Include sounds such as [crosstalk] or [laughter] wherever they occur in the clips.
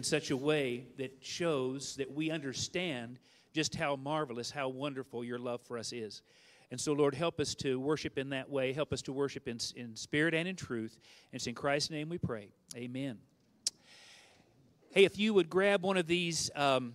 in such a way that shows that we understand just how marvelous, how wonderful your love for us is. And so, Lord, help us to worship in that way. Help us to worship in, in spirit and in truth. And it's in Christ's name we pray. Amen. Hey, if you would grab one of these um,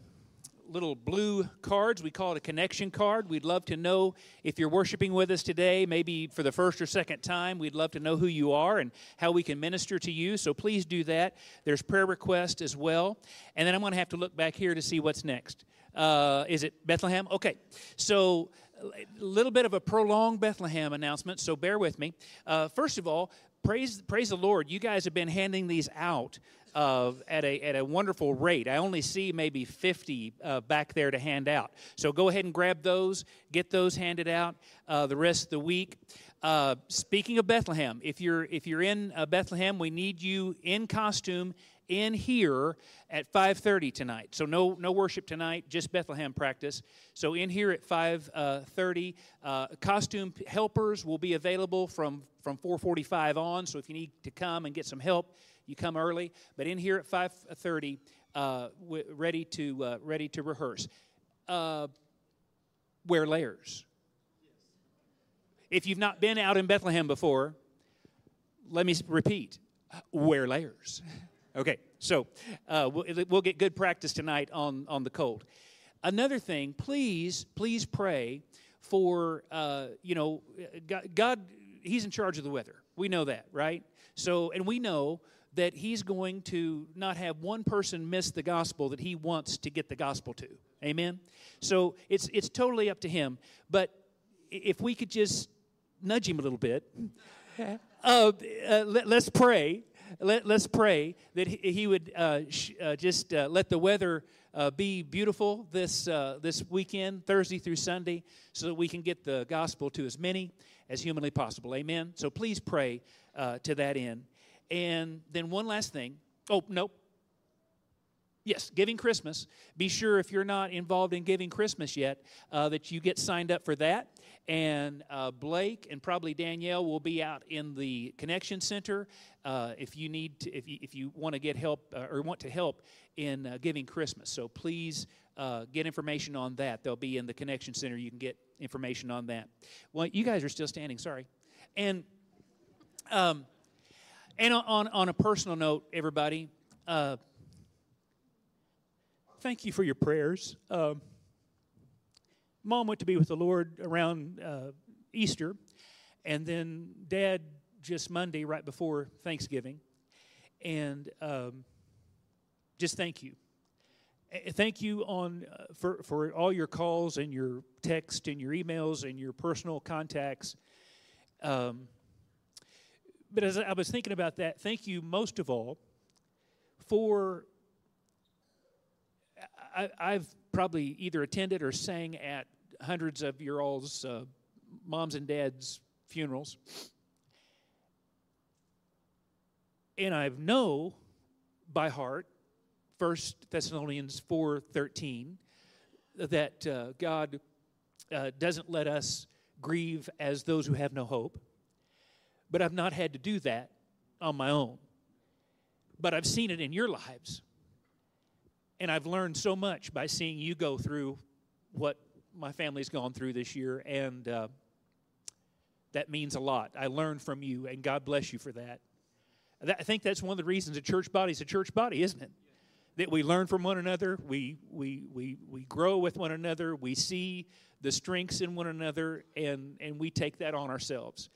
little blue cards, we call it a connection card. We'd love to know if you're worshiping with us today, maybe for the first or second time. We'd love to know who you are and how we can minister to you. So please do that. There's prayer requests as well. And then I'm going to have to look back here to see what's next. Uh, is it Bethlehem? Okay. So a little bit of a prolonged Bethlehem announcement, so bear with me. Uh, first of all, praise praise the Lord. You guys have been handing these out uh, at a at a wonderful rate. I only see maybe 50 uh, back there to hand out. So go ahead and grab those, get those handed out uh, the rest of the week. Uh, speaking of Bethlehem, if you're if you're in uh, Bethlehem, we need you in costume in here at 5.30 tonight. So no no worship tonight just bethlehem practice. So in here at 5.30 uh, costume helpers will be available from from 4.45 on. So if you need to come and get some help you come early. But in here at 5.30 uh, w- ready to uh, ready to rehearse. Uh, wear layers. If you've not been out in bethlehem before let me repeat wear layers [laughs] Okay, so uh, we'll, we'll get good practice tonight on, on the cold. Another thing, please, please pray for, uh, you know, God, God, He's in charge of the weather. We know that, right? So, and we know that He's going to not have one person miss the gospel that He wants to get the gospel to. Amen? So it's, it's totally up to Him. But if we could just nudge Him a little bit, [laughs] uh, uh, let, us pray. Let, us pray that he, he would uh, sh- uh, just uh, let the weather uh, be beautiful this, uh, this weekend, Thursday through Sunday, so that we can get the gospel to as many as humanly possible. Amen. So please pray uh, to that end. And then one last thing. Oh, nope. Yes, giving Christmas. Be sure if you're not involved in giving Christmas yet uh, that you get signed up for that. And uh, Blake and probably Danielle will be out in the Connection Center uh, if you need to, if you, if you want to get help uh, or want to help in uh, giving Christmas. So please uh, get information on that. They'll be in the Connection Center. You can get information on that. Well, you guys are still standing. Sorry. And um, and on on a personal note, everybody. Uh, thank you for your prayers. Um, Mom went to be with the Lord around uh, Easter, and then Dad just Monday, right before Thanksgiving. And um, just thank you. Thank you on uh, for for all your calls and your text and your emails and your personal contacts. Um, but as I was thinking about that, thank you most of all for. I, I've probably either attended or sang at hundreds of your all's uh, moms and dads' funerals. And I know by heart, 1 Thessalonians 4.13, that uh, God uh, doesn't let us grieve as those who have no hope. But I've not had to do that on my own. But I've seen it in your lives. And I've learned so much by seeing you go through what my family's gone through this year. And uh, that means a lot. I learned from you, and God bless you for that. I think that's one of the reasons a church body is a church body, isn't it? That we learn from one another, we, we, we, we grow with one another, we see the strengths in one another, and, and we take that on ourselves.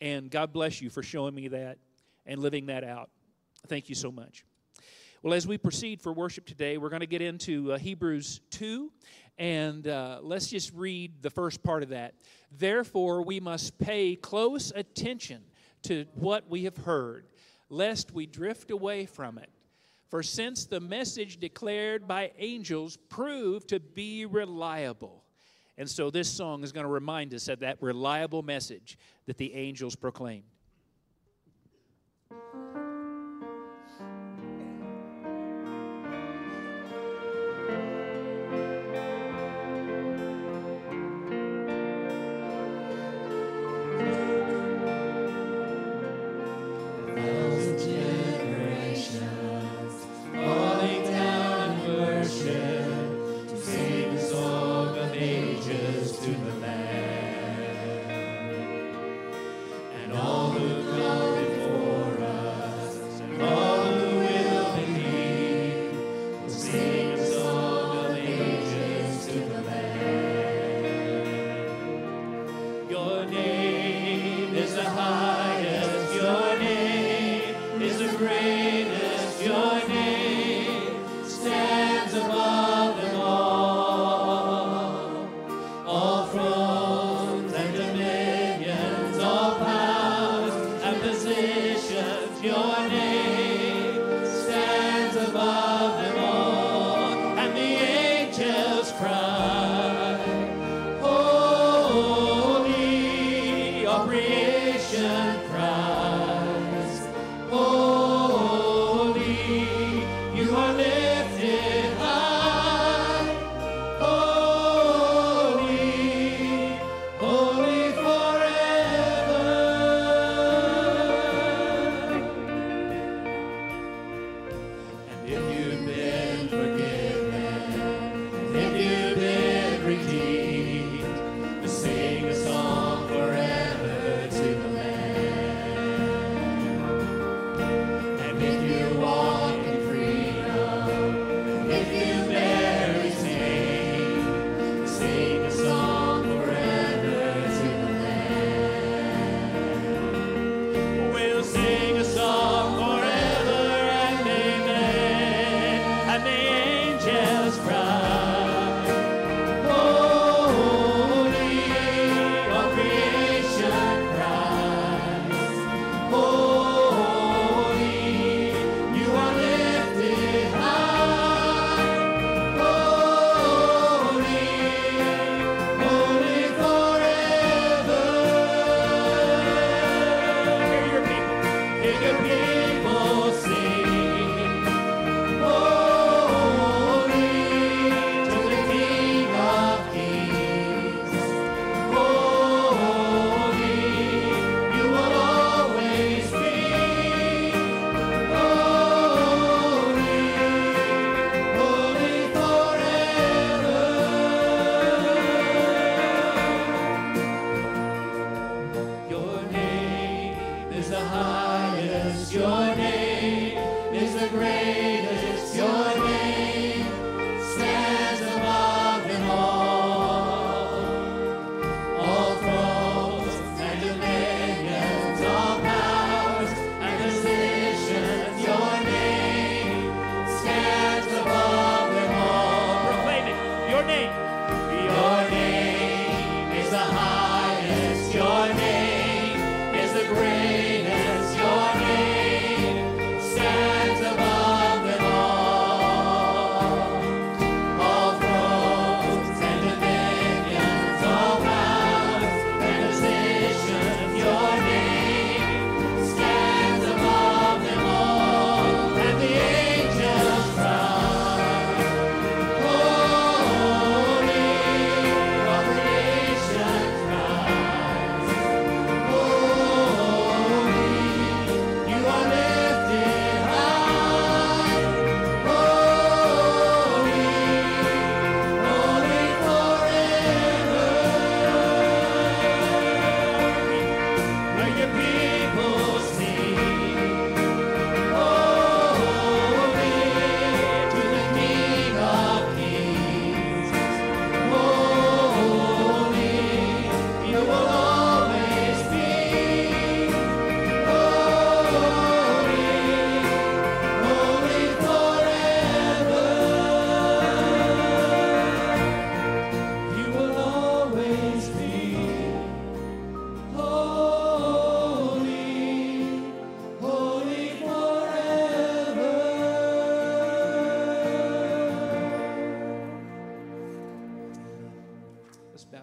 And God bless you for showing me that and living that out. Thank you so much. Well, as we proceed for worship today, we're going to get into uh, Hebrews 2, and uh, let's just read the first part of that. Therefore, we must pay close attention to what we have heard lest we drift away from it. For since the message declared by angels proved to be reliable, and so this song is going to remind us of that reliable message that the angels proclaimed.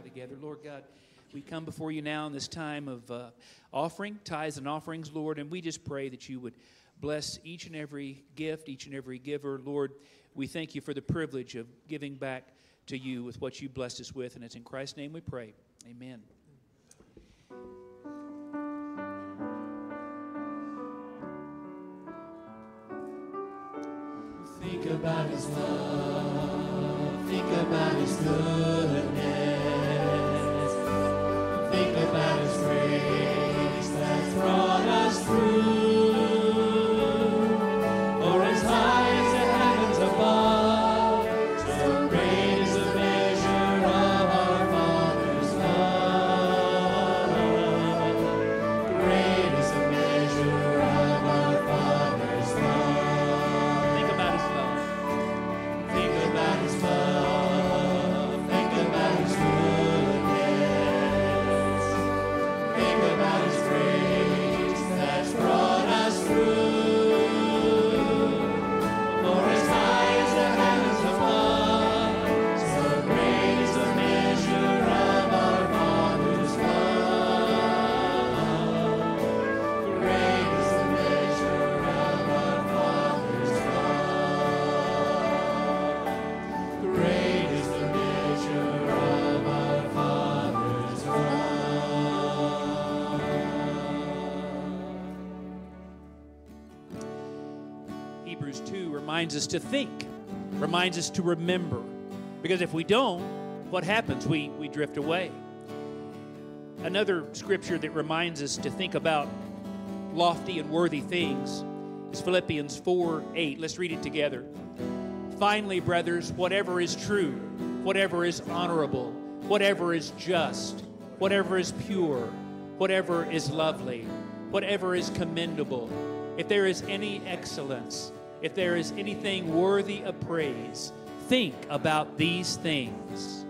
Together. Lord God, we come before you now in this time of uh, offering, tithes and offerings, Lord, and we just pray that you would bless each and every gift, each and every giver. Lord, we thank you for the privilege of giving back to you with what you blessed us with, and it's in Christ's name we pray. Amen. Think about his love. Think about his goodness. To think, reminds us to remember. Because if we don't, what happens? We, we drift away. Another scripture that reminds us to think about lofty and worthy things is Philippians 4 8. Let's read it together. Finally, brothers, whatever is true, whatever is honorable, whatever is just, whatever is pure, whatever is lovely, whatever is commendable, if there is any excellence, if there is anything worthy of praise, think about these things.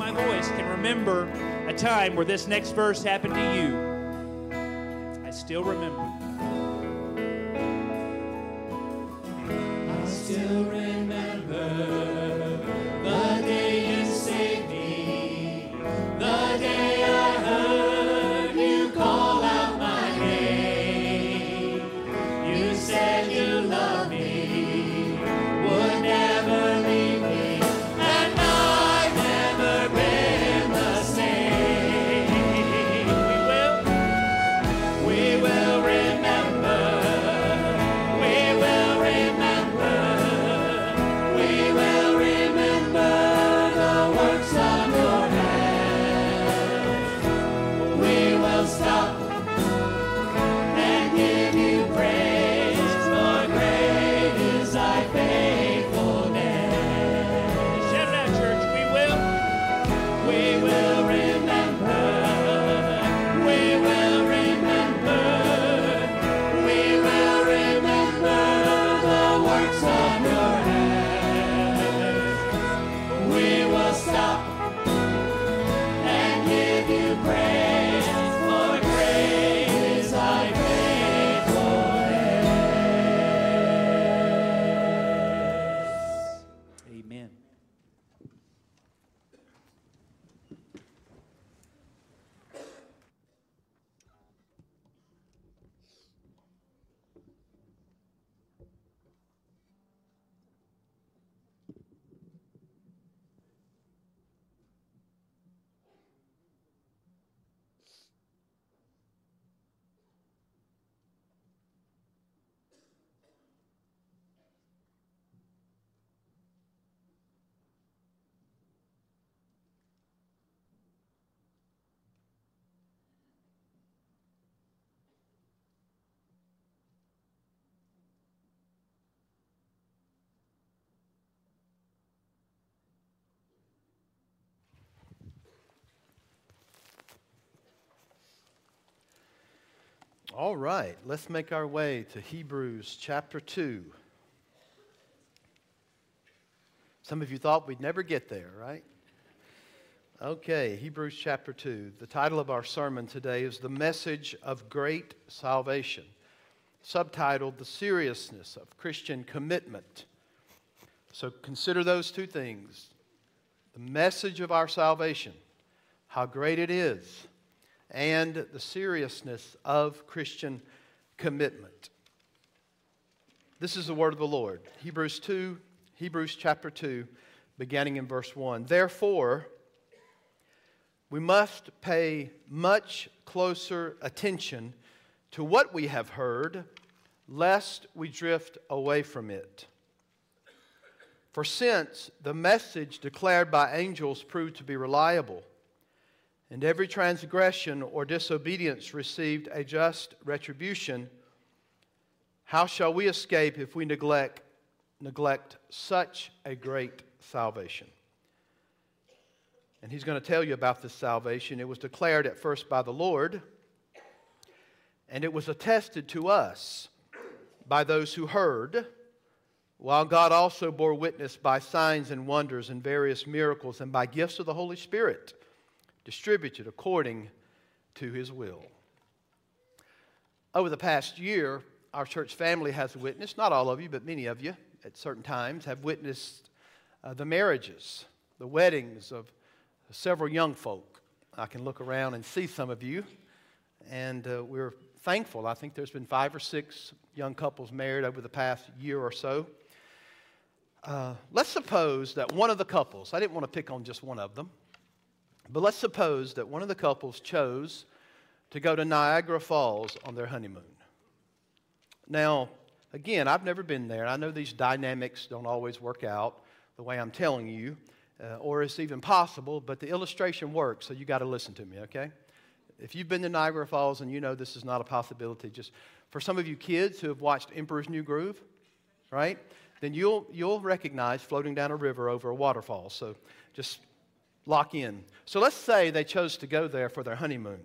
My voice can remember a time where this next verse happened to you. I still remember. All right, let's make our way to Hebrews chapter 2. Some of you thought we'd never get there, right? Okay, Hebrews chapter 2. The title of our sermon today is The Message of Great Salvation, subtitled The Seriousness of Christian Commitment. So consider those two things the message of our salvation, how great it is, and the seriousness of Christian commitment. This is the word of the Lord. Hebrews 2, Hebrews chapter 2, beginning in verse 1. Therefore, we must pay much closer attention to what we have heard, lest we drift away from it. For since the message declared by angels proved to be reliable, and every transgression or disobedience received a just retribution, how shall we escape if we neglect, neglect such a great salvation? And he's going to tell you about this salvation. It was declared at first by the Lord, and it was attested to us by those who heard, while God also bore witness by signs and wonders and various miracles and by gifts of the Holy Spirit distributed according to his will. Over the past year, our church family has witnessed, not all of you, but many of you at certain times, have witnessed uh, the marriages, the weddings of several young folk. I can look around and see some of you, and uh, we're thankful. I think there's been five or six young couples married over the past year or so. Uh, let's suppose that one of the couples, I didn't want to pick on just one of them, but let's suppose that one of the couples chose to go to Niagara Falls on their honeymoon. Now, again, I've never been there. I know these dynamics don't always work out the way I'm telling you, uh, or it's even possible, but the illustration works, so you got to listen to me, okay? If you've been to Niagara Falls and you know this is not a possibility, just for some of you kids who have watched Emperor's New Groove, right? Then you'll, you'll recognize floating down a river over a waterfall. So just lock in. So let's say they chose to go there for their honeymoon.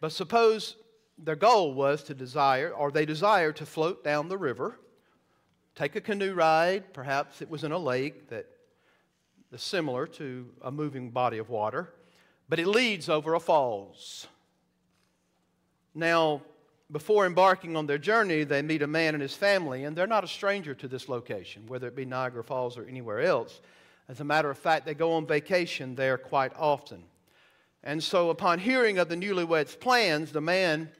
But suppose their goal was to desire, or they desire to float down the river, take a canoe ride, perhaps it was in a lake that's similar to a moving body of water, but it leads over a falls. Now, before embarking on their journey, they meet a man and his family, and they're not a stranger to this location, whether it be Niagara Falls or anywhere else. As a matter of fact, they go on vacation there quite often. And so, upon hearing of the newlyweds' plans, the man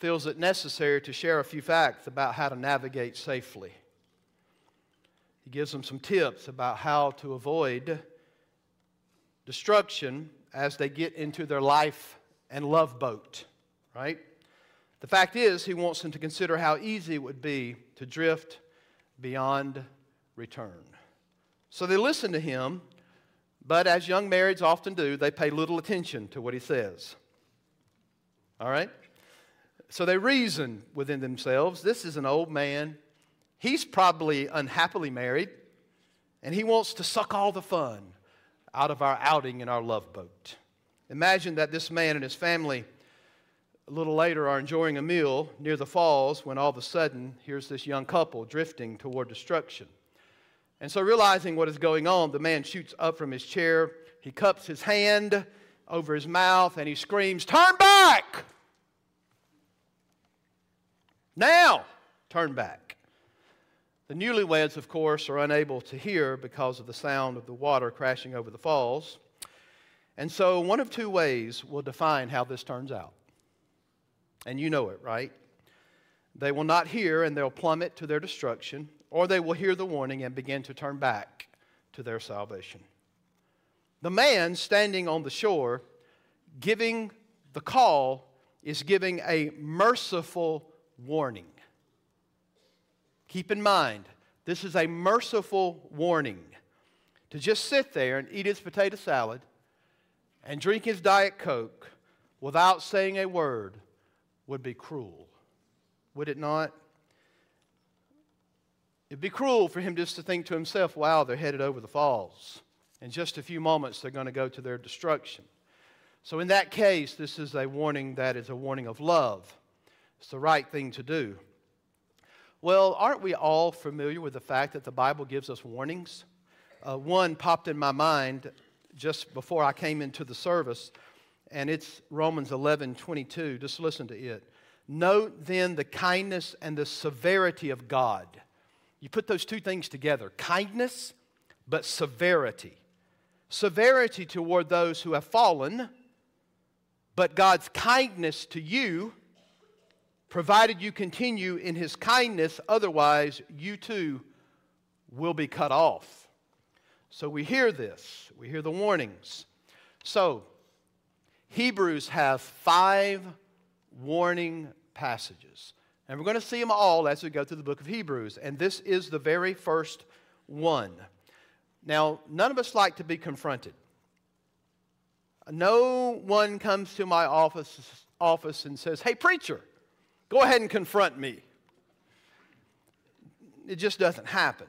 feels it necessary to share a few facts about how to navigate safely. He gives them some tips about how to avoid destruction as they get into their life and love boat, right? The fact is, he wants them to consider how easy it would be to drift beyond return. So they listen to him, but as young marrieds often do, they pay little attention to what he says. All right? So they reason within themselves this is an old man. He's probably unhappily married, and he wants to suck all the fun out of our outing in our love boat. Imagine that this man and his family a little later are enjoying a meal near the falls when all of a sudden here's this young couple drifting toward destruction. And so, realizing what is going on, the man shoots up from his chair. He cups his hand over his mouth and he screams, Turn back! Now, turn back. The newlyweds, of course, are unable to hear because of the sound of the water crashing over the falls. And so, one of two ways will define how this turns out. And you know it, right? They will not hear and they'll plummet to their destruction, or they will hear the warning and begin to turn back to their salvation. The man standing on the shore giving the call is giving a merciful warning. Keep in mind, this is a merciful warning. To just sit there and eat his potato salad and drink his Diet Coke without saying a word would be cruel, would it not? It'd be cruel for him just to think to himself, wow, they're headed over the falls. In just a few moments, they're going to go to their destruction. So, in that case, this is a warning that is a warning of love. It's the right thing to do. Well, aren't we all familiar with the fact that the Bible gives us warnings? Uh, one popped in my mind just before I came into the service, and it's Romans 11 22. Just listen to it. Note then the kindness and the severity of God. You put those two things together kindness, but severity. Severity toward those who have fallen, but God's kindness to you provided you continue in his kindness, otherwise, you too will be cut off. So we hear this, we hear the warnings. So, Hebrews has five warning passages. And we're going to see them all as we go through the book of Hebrews. And this is the very first one. Now, none of us like to be confronted. No one comes to my office, office and says, Hey, preacher, Go ahead and confront me. It just doesn't happen.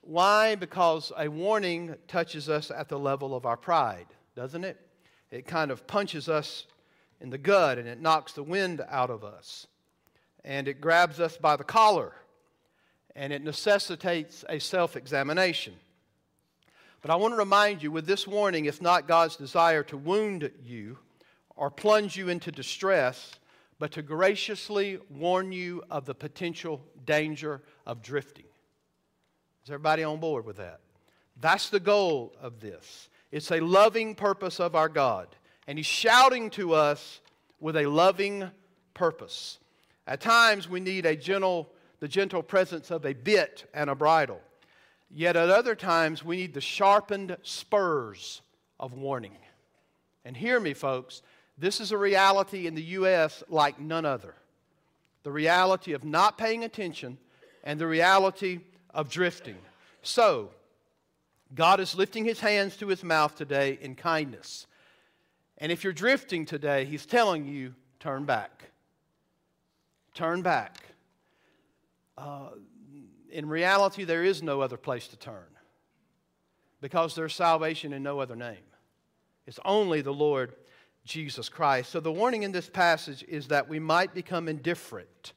Why? Because a warning touches us at the level of our pride, doesn't it? It kind of punches us in the gut and it knocks the wind out of us. And it grabs us by the collar and it necessitates a self examination. But I want to remind you with this warning, it's not God's desire to wound you or plunge you into distress but to graciously warn you of the potential danger of drifting. Is everybody on board with that? That's the goal of this. It's a loving purpose of our God. And He's shouting to us with a loving purpose. At times, we need a gentle, the gentle presence of a bit and a bridle. Yet at other times, we need the sharpened spurs of warning. And hear me, folks, this is a reality in the U.S. like none other the reality of not paying attention and the reality of drifting. So, God is lifting his hands to his mouth today in kindness. And if you're drifting today, he's telling you, turn back. Turn back. Uh, in reality, there is no other place to turn because there's salvation in no other name. It's only the Lord Jesus Christ. So the warning in this passage is that we might become indifferent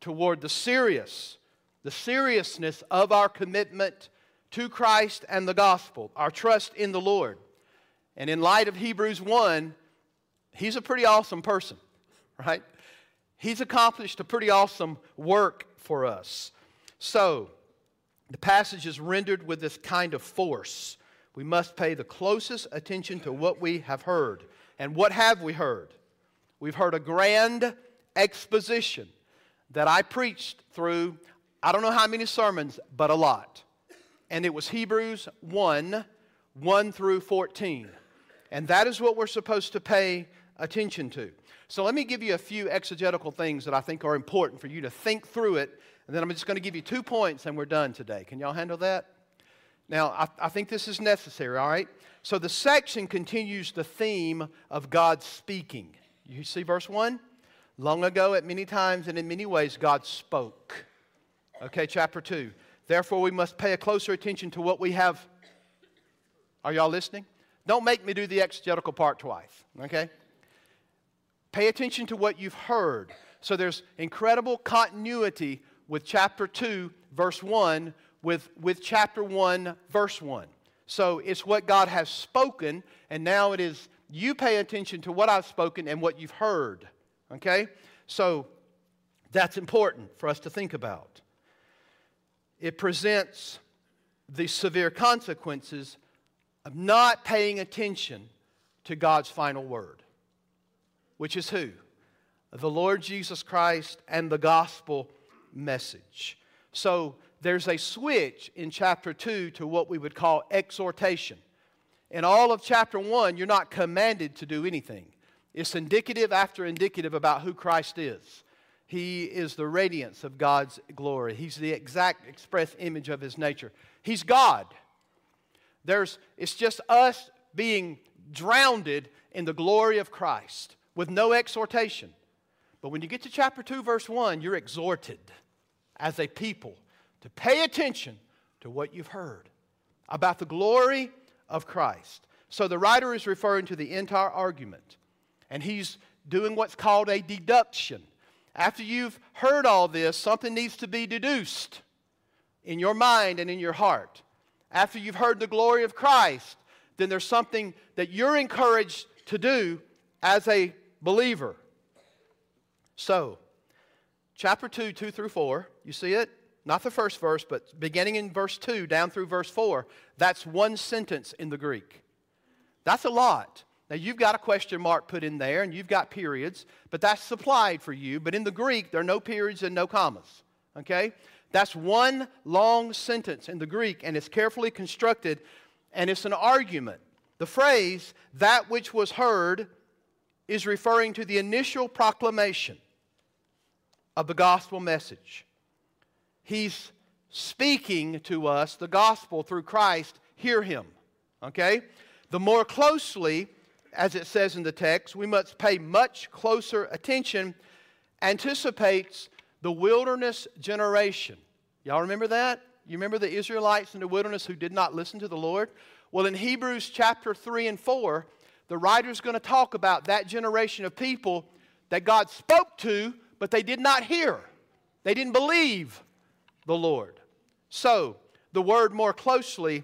toward the serious, the seriousness of our commitment to Christ and the gospel, our trust in the Lord. And in light of Hebrews 1, he's a pretty awesome person, right? He's accomplished a pretty awesome work for us. So, the passage is rendered with this kind of force. We must pay the closest attention to what we have heard. And what have we heard? We've heard a grand exposition that I preached through, I don't know how many sermons, but a lot. And it was Hebrews 1 1 through 14. And that is what we're supposed to pay attention to. So let me give you a few exegetical things that I think are important for you to think through it. And then I'm just going to give you two points and we're done today. Can y'all handle that? Now, I, I think this is necessary, all right? So the section continues the theme of God speaking. You see verse 1? Long ago, at many times and in many ways, God spoke. Okay, chapter 2. Therefore, we must pay a closer attention to what we have. Are y'all listening? Don't make me do the exegetical part twice, okay? Pay attention to what you've heard. So there's incredible continuity with chapter 2, verse 1, with, with chapter 1, verse 1. So it's what God has spoken, and now it is you pay attention to what I've spoken and what you've heard. Okay? So that's important for us to think about. It presents the severe consequences of not paying attention to God's final word, which is who? The Lord Jesus Christ and the gospel message. So there's a switch in chapter 2 to what we would call exhortation. In all of chapter 1, you're not commanded to do anything. It's indicative after indicative about who Christ is. He is the radiance of God's glory. He's the exact express image of his nature. He's God. There's, it's just us being drowned in the glory of Christ with no exhortation. But when you get to chapter 2, verse 1, you're exhorted as a people to pay attention to what you've heard about the glory of Christ. So the writer is referring to the entire argument, and he's doing what's called a deduction. After you've heard all this, something needs to be deduced in your mind and in your heart. After you've heard the glory of Christ, then there's something that you're encouraged to do as a believer. So, chapter 2, 2 through 4, you see it? Not the first verse, but beginning in verse 2 down through verse 4, that's one sentence in the Greek. That's a lot. Now, you've got a question mark put in there and you've got periods, but that's supplied for you. But in the Greek, there are no periods and no commas. Okay? That's one long sentence in the Greek, and it's carefully constructed, and it's an argument. The phrase, that which was heard, is referring to the initial proclamation of the gospel message. He's speaking to us the gospel through Christ. Hear him. Okay? The more closely as it says in the text, we must pay much closer attention, anticipates the wilderness generation. Y'all remember that? You remember the Israelites in the wilderness who did not listen to the Lord? Well, in Hebrews chapter 3 and 4, the writer's going to talk about that generation of people that God spoke to, but they did not hear. They didn't believe the Lord. So, the word more closely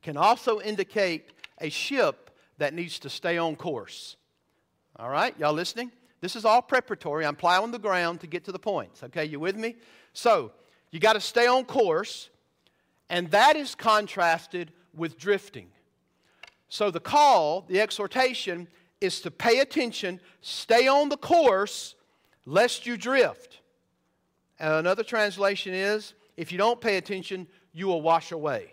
can also indicate a ship that needs to stay on course. All right, y'all listening? This is all preparatory. I'm plowing the ground to get to the points. Okay, you with me? So, you got to stay on course, and that is contrasted with drifting. So, the call, the exhortation, is to pay attention, stay on the course, lest you drift. Uh, another translation is if you don't pay attention, you will wash away.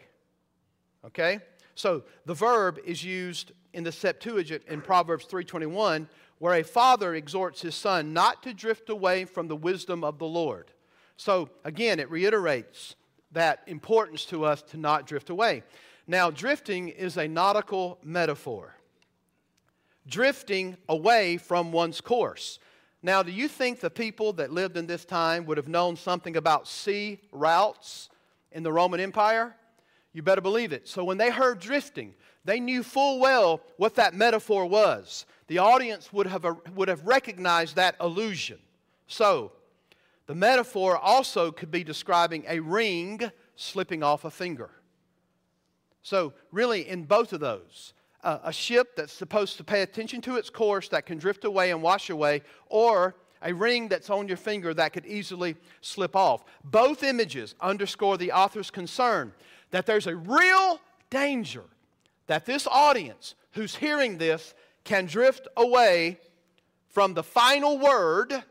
Okay? So the verb is used in the Septuagint in Proverbs 3:21 where a father exhorts his son not to drift away from the wisdom of the Lord. So again, it reiterates that importance to us to not drift away. Now, drifting is a nautical metaphor. Drifting away from one's course. Now, do you think the people that lived in this time would have known something about sea routes in the Roman Empire? You better believe it. So when they heard drifting, they knew full well what that metaphor was. The audience would have, would have recognized that allusion. So, the metaphor also could be describing a ring slipping off a finger. So, really, in both of those, uh, a ship that's supposed to pay attention to its course that can drift away and wash away, or a ring that's on your finger that could easily slip off. Both images underscore the author's concern that there's a real danger that this audience who's hearing this can drift away from the final word,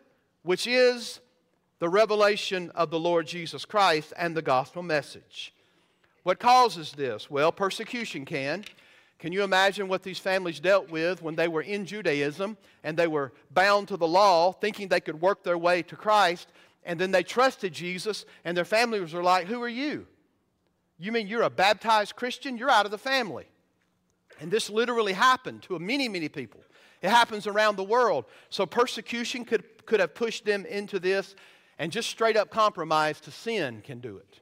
which is the revelation of the Lord Jesus Christ and the gospel message. What causes this? Well, persecution can. Can you imagine what these families dealt with when they were in Judaism and they were bound to the law, thinking they could work their way to Christ, and then they trusted Jesus, and their families were like, Who are you? You mean you're a baptized Christian? You're out of the family. And this literally happened to many, many people. It happens around the world. So persecution could, could have pushed them into this, and just straight up compromise to sin can do it.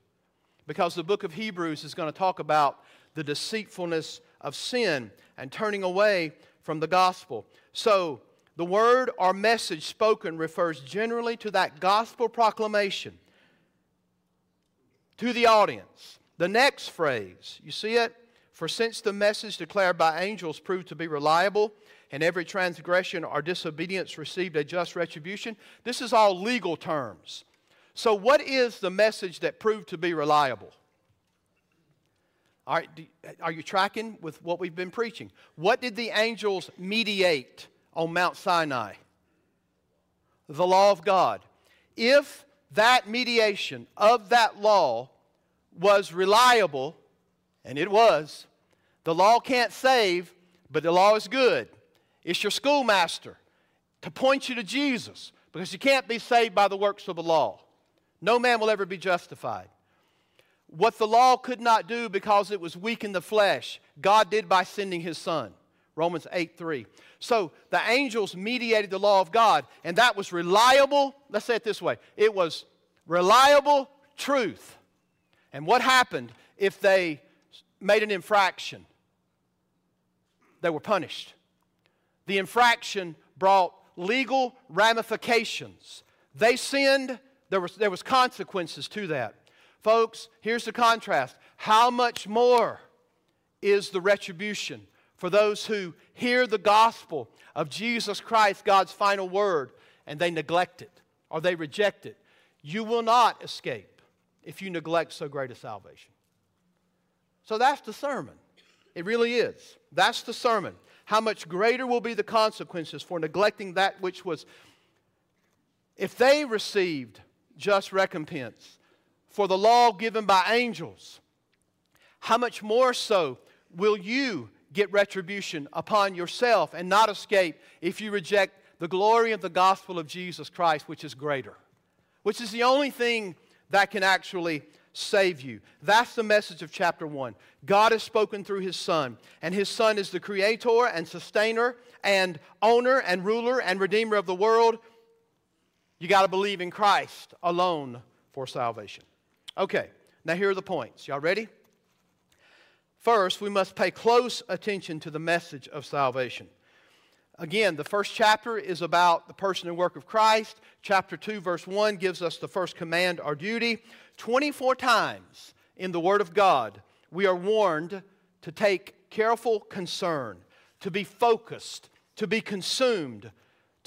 Because the book of Hebrews is going to talk about the deceitfulness of sin and turning away from the gospel. So, the word or message spoken refers generally to that gospel proclamation to the audience. The next phrase, you see it? For since the message declared by angels proved to be reliable, and every transgression or disobedience received a just retribution, this is all legal terms. So, what is the message that proved to be reliable? All right, are you tracking with what we've been preaching? What did the angels mediate on Mount Sinai? The law of God. If that mediation of that law was reliable, and it was, the law can't save, but the law is good. It's your schoolmaster to point you to Jesus because you can't be saved by the works of the law. No man will ever be justified. What the law could not do because it was weak in the flesh, God did by sending his son. Romans 8 3. So the angels mediated the law of God, and that was reliable. Let's say it this way it was reliable truth. And what happened if they made an infraction? They were punished. The infraction brought legal ramifications. They sinned, there was, there was consequences to that. Folks, here's the contrast. How much more is the retribution for those who hear the gospel of Jesus Christ, God's final word, and they neglect it or they reject it? You will not escape if you neglect so great a salvation. So that's the sermon. It really is. That's the sermon. How much greater will be the consequences for neglecting that which was. If they received just recompense, for the law given by angels, how much more so will you get retribution upon yourself and not escape if you reject the glory of the gospel of Jesus Christ, which is greater, which is the only thing that can actually save you. That's the message of chapter 1. God has spoken through his Son, and his Son is the creator and sustainer and owner and ruler and redeemer of the world. You got to believe in Christ alone for salvation. Okay, now here are the points. Y'all ready? First, we must pay close attention to the message of salvation. Again, the first chapter is about the person and work of Christ. Chapter 2, verse 1 gives us the first command or duty. 24 times in the Word of God, we are warned to take careful concern, to be focused, to be consumed,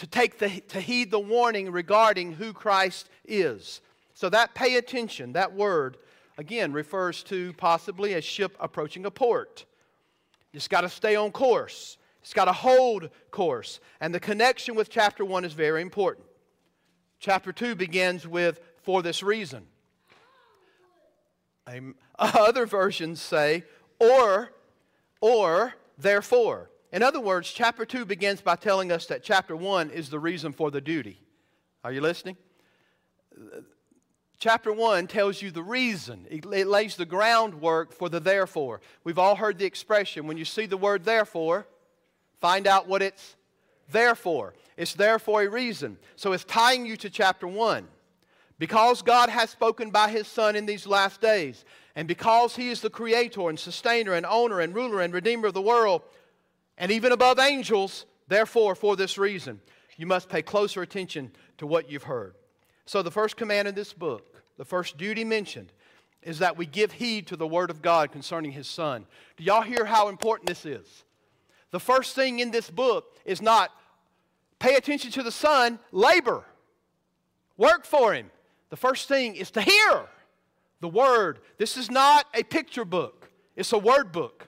to, take the, to heed the warning regarding who Christ is. So that pay attention, that word, again, refers to possibly a ship approaching a port. It's got to stay on course. It's got to hold course. And the connection with chapter 1 is very important. Chapter 2 begins with, for this reason. [laughs] Other versions say, or, or, therefore. In other words, chapter 2 begins by telling us that chapter 1 is the reason for the duty. Are you listening? Chapter 1 tells you the reason, it, lays the groundwork for the therefore. We've all heard the expression when you see the word therefore, find out what it's there for. It's there for a reason. So it's tying you to chapter 1. Because God has spoken by His Son in these last days, and because He is the creator and sustainer and owner and ruler and redeemer of the world, and even above angels, therefore, for this reason, you must pay closer attention to what you've heard. So, the first command in this book the first duty mentioned is that we give heed to the Word of God concerning His Son. Do y'all hear how important this is? The first thing in this book is not pay attention to the Son, labor, work for Him. The first thing is to hear the Word. This is not a picture book, it's a word book,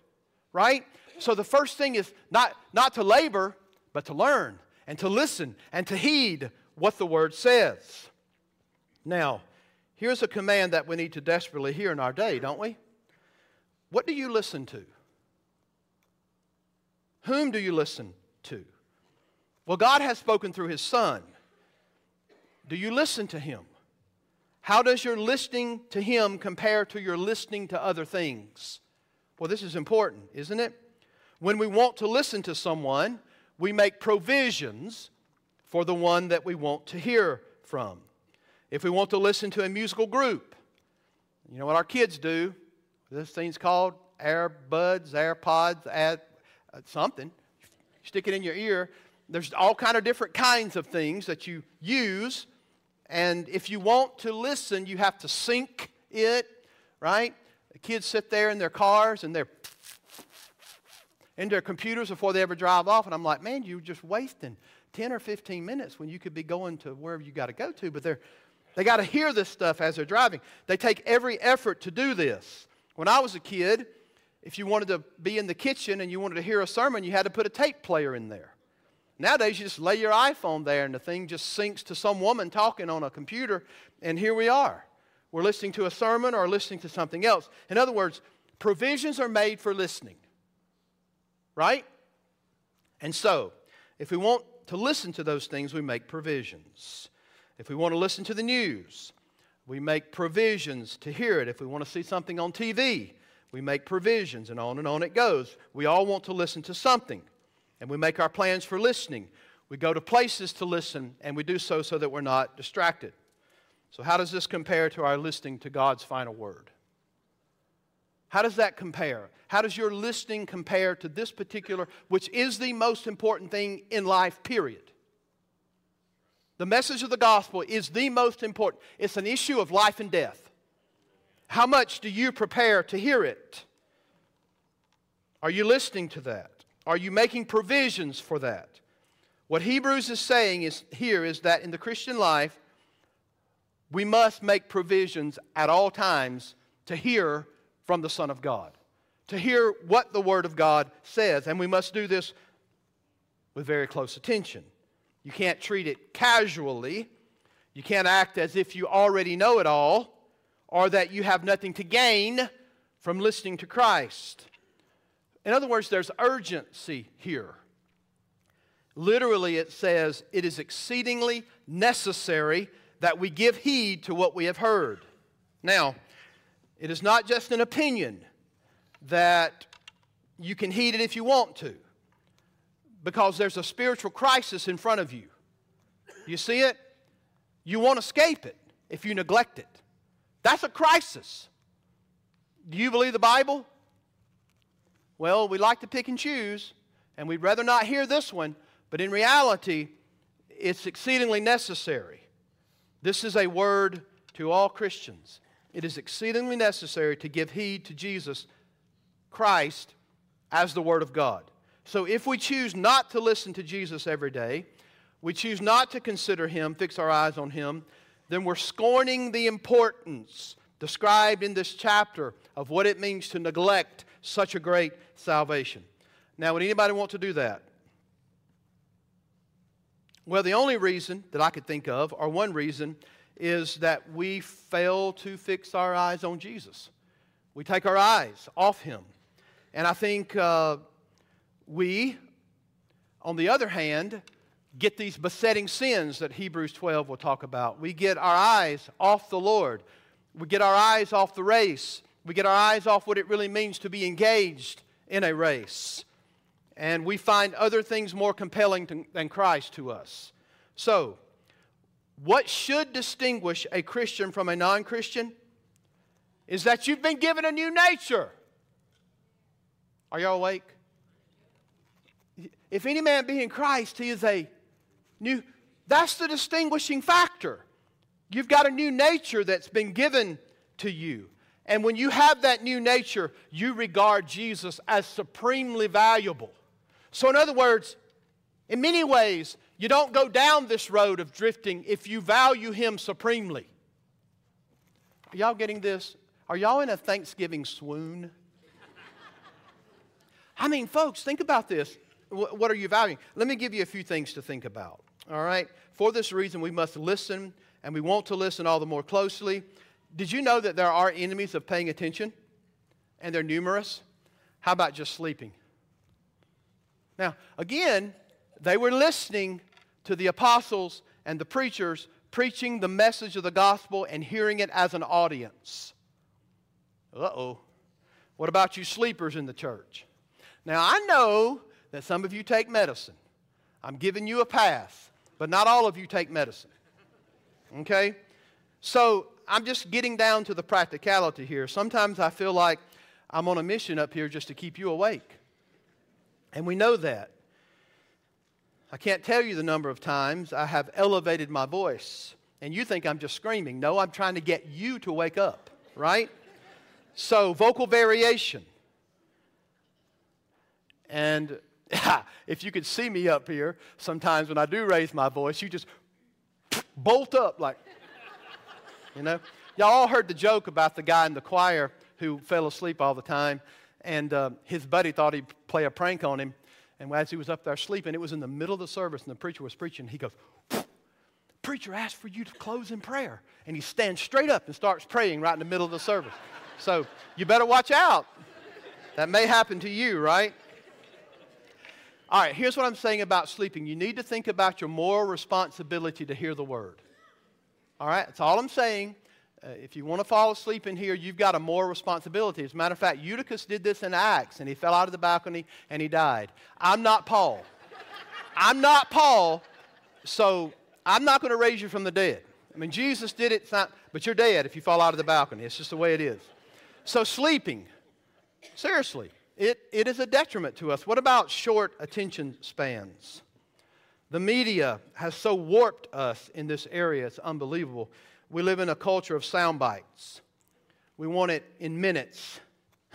right? So the first thing is not, not to labor, but to learn and to listen and to heed what the Word says. Now, here's a command that we need to desperately hear in our day, don't we? What do you listen to? Whom do you listen to? Well, God has spoken through His Son. Do you listen to Him? How does your listening to Him compare to your listening to other things? Well, this is important, isn't it? When we want to listen to someone, we make provisions for the one that we want to hear from. If we want to listen to a musical group, you know what our kids do? This thing's called AirBuds, AirPods, add uh, something. Stick it in your ear. There's all kind of different kinds of things that you use, and if you want to listen, you have to sync it, right? The kids sit there in their cars and they're in their computers before they ever drive off, and I'm like, man, you're just wasting 10 or 15 minutes when you could be going to wherever you got to go to, but they're they got to hear this stuff as they're driving. They take every effort to do this. When I was a kid, if you wanted to be in the kitchen and you wanted to hear a sermon, you had to put a tape player in there. Nowadays, you just lay your iPhone there and the thing just syncs to some woman talking on a computer, and here we are. We're listening to a sermon or listening to something else. In other words, provisions are made for listening, right? And so, if we want to listen to those things, we make provisions. If we want to listen to the news, we make provisions to hear it. If we want to see something on TV, we make provisions, and on and on it goes. We all want to listen to something, and we make our plans for listening. We go to places to listen, and we do so so that we're not distracted. So, how does this compare to our listening to God's final word? How does that compare? How does your listening compare to this particular, which is the most important thing in life, period? The message of the gospel is the most important. It's an issue of life and death. How much do you prepare to hear it? Are you listening to that? Are you making provisions for that? What Hebrews is saying is here is that in the Christian life, we must make provisions at all times to hear from the Son of God, to hear what the Word of God says, and we must do this with very close attention. You can't treat it casually. You can't act as if you already know it all or that you have nothing to gain from listening to Christ. In other words, there's urgency here. Literally, it says, it is exceedingly necessary that we give heed to what we have heard. Now, it is not just an opinion that you can heed it if you want to because there's a spiritual crisis in front of you. You see it? You won't escape it if you neglect it. That's a crisis. Do you believe the Bible? Well, we like to pick and choose, and we'd rather not hear this one, but in reality, it's exceedingly necessary. This is a word to all Christians. It is exceedingly necessary to give heed to Jesus Christ as the Word of God. So if we choose not to listen to Jesus every day, we choose not to consider him, fix our eyes on him, then we're scorning the importance described in this chapter of what it means to neglect such a great salvation. Now, would anybody want to do that? Well, the only reason that I could think of, or one reason, is that we fail to fix our eyes on Jesus. We take our eyes off him. And I think uh, we, on the other hand, get these besetting sins that Hebrews 12 will talk about. We get our eyes off the Lord. We get our eyes off the race. We get our eyes off what it really means to be engaged in a race. And we find other things more compelling to, than Christ to us. So, what should distinguish a Christian from a non Christian is that you've been given a new nature. Are y'all awake? If any man be in Christ, he is a new. That's the distinguishing factor. You've got a new nature that's been given to you. And when you have that new nature, you regard Jesus as supremely valuable. So, in other words, in many ways, you don't go down this road of drifting if you value Him supremely. Are y'all getting this? Are y'all in a Thanksgiving swoon? I mean, folks, think about this. What are you valuing? Let me give you a few things to think about. All right? For this reason, we must listen, and we want to listen all the more closely. Did you know that there are enemies of paying attention? And they're numerous? How about just sleeping? Now, again, they were listening to the apostles and the preachers preaching the message of the gospel and hearing it as an audience. Uh oh. What about you sleepers in the church? Now, I know that some of you take medicine. I'm giving you a pass, but not all of you take medicine. Okay? So, I'm just getting down to the practicality here. Sometimes I feel like I'm on a mission up here just to keep you awake. And we know that. I can't tell you the number of times I have elevated my voice, and you think I'm just screaming. No, I'm trying to get you to wake up, right? So, vocal variation. And [laughs] if you could see me up here, sometimes when I do raise my voice, you just [laughs] bolt up like, you know? Y'all all heard the joke about the guy in the choir who fell asleep all the time, and uh, his buddy thought he'd play a prank on him. And as he was up there sleeping, it was in the middle of the service, and the preacher was preaching. He goes, Preacher asked for you to close in prayer. And he stands straight up and starts praying right in the middle of the service. So you better watch out. That may happen to you, right? All right, here's what I'm saying about sleeping. You need to think about your moral responsibility to hear the word. All right, that's all I'm saying. Uh, if you want to fall asleep in here, you've got a moral responsibility. As a matter of fact, Eutychus did this in Acts, and he fell out of the balcony and he died. I'm not Paul. I'm not Paul, so I'm not going to raise you from the dead. I mean, Jesus did it, not, but you're dead if you fall out of the balcony. It's just the way it is. So, sleeping, seriously, it, it is a detriment to us. What about short attention spans? The media has so warped us in this area, it's unbelievable. We live in a culture of sound bites. We want it in minutes,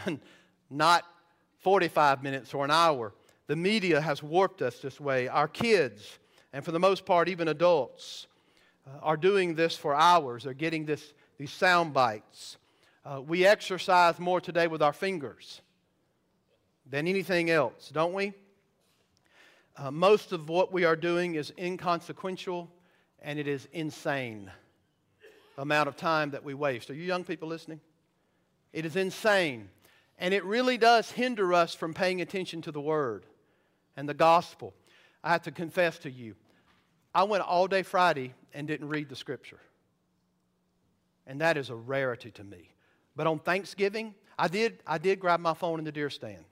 [laughs] not 45 minutes or an hour. The media has warped us this way. Our kids, and for the most part, even adults, uh, are doing this for hours. They're getting this, these sound bites. Uh, we exercise more today with our fingers than anything else, don't we? Uh, most of what we are doing is inconsequential and it is insane amount of time that we waste. Are you young people listening? It is insane. And it really does hinder us from paying attention to the Word and the gospel. I have to confess to you, I went all day Friday and didn't read the Scripture. And that is a rarity to me. But on Thanksgiving, I did, I did grab my phone in the deer stand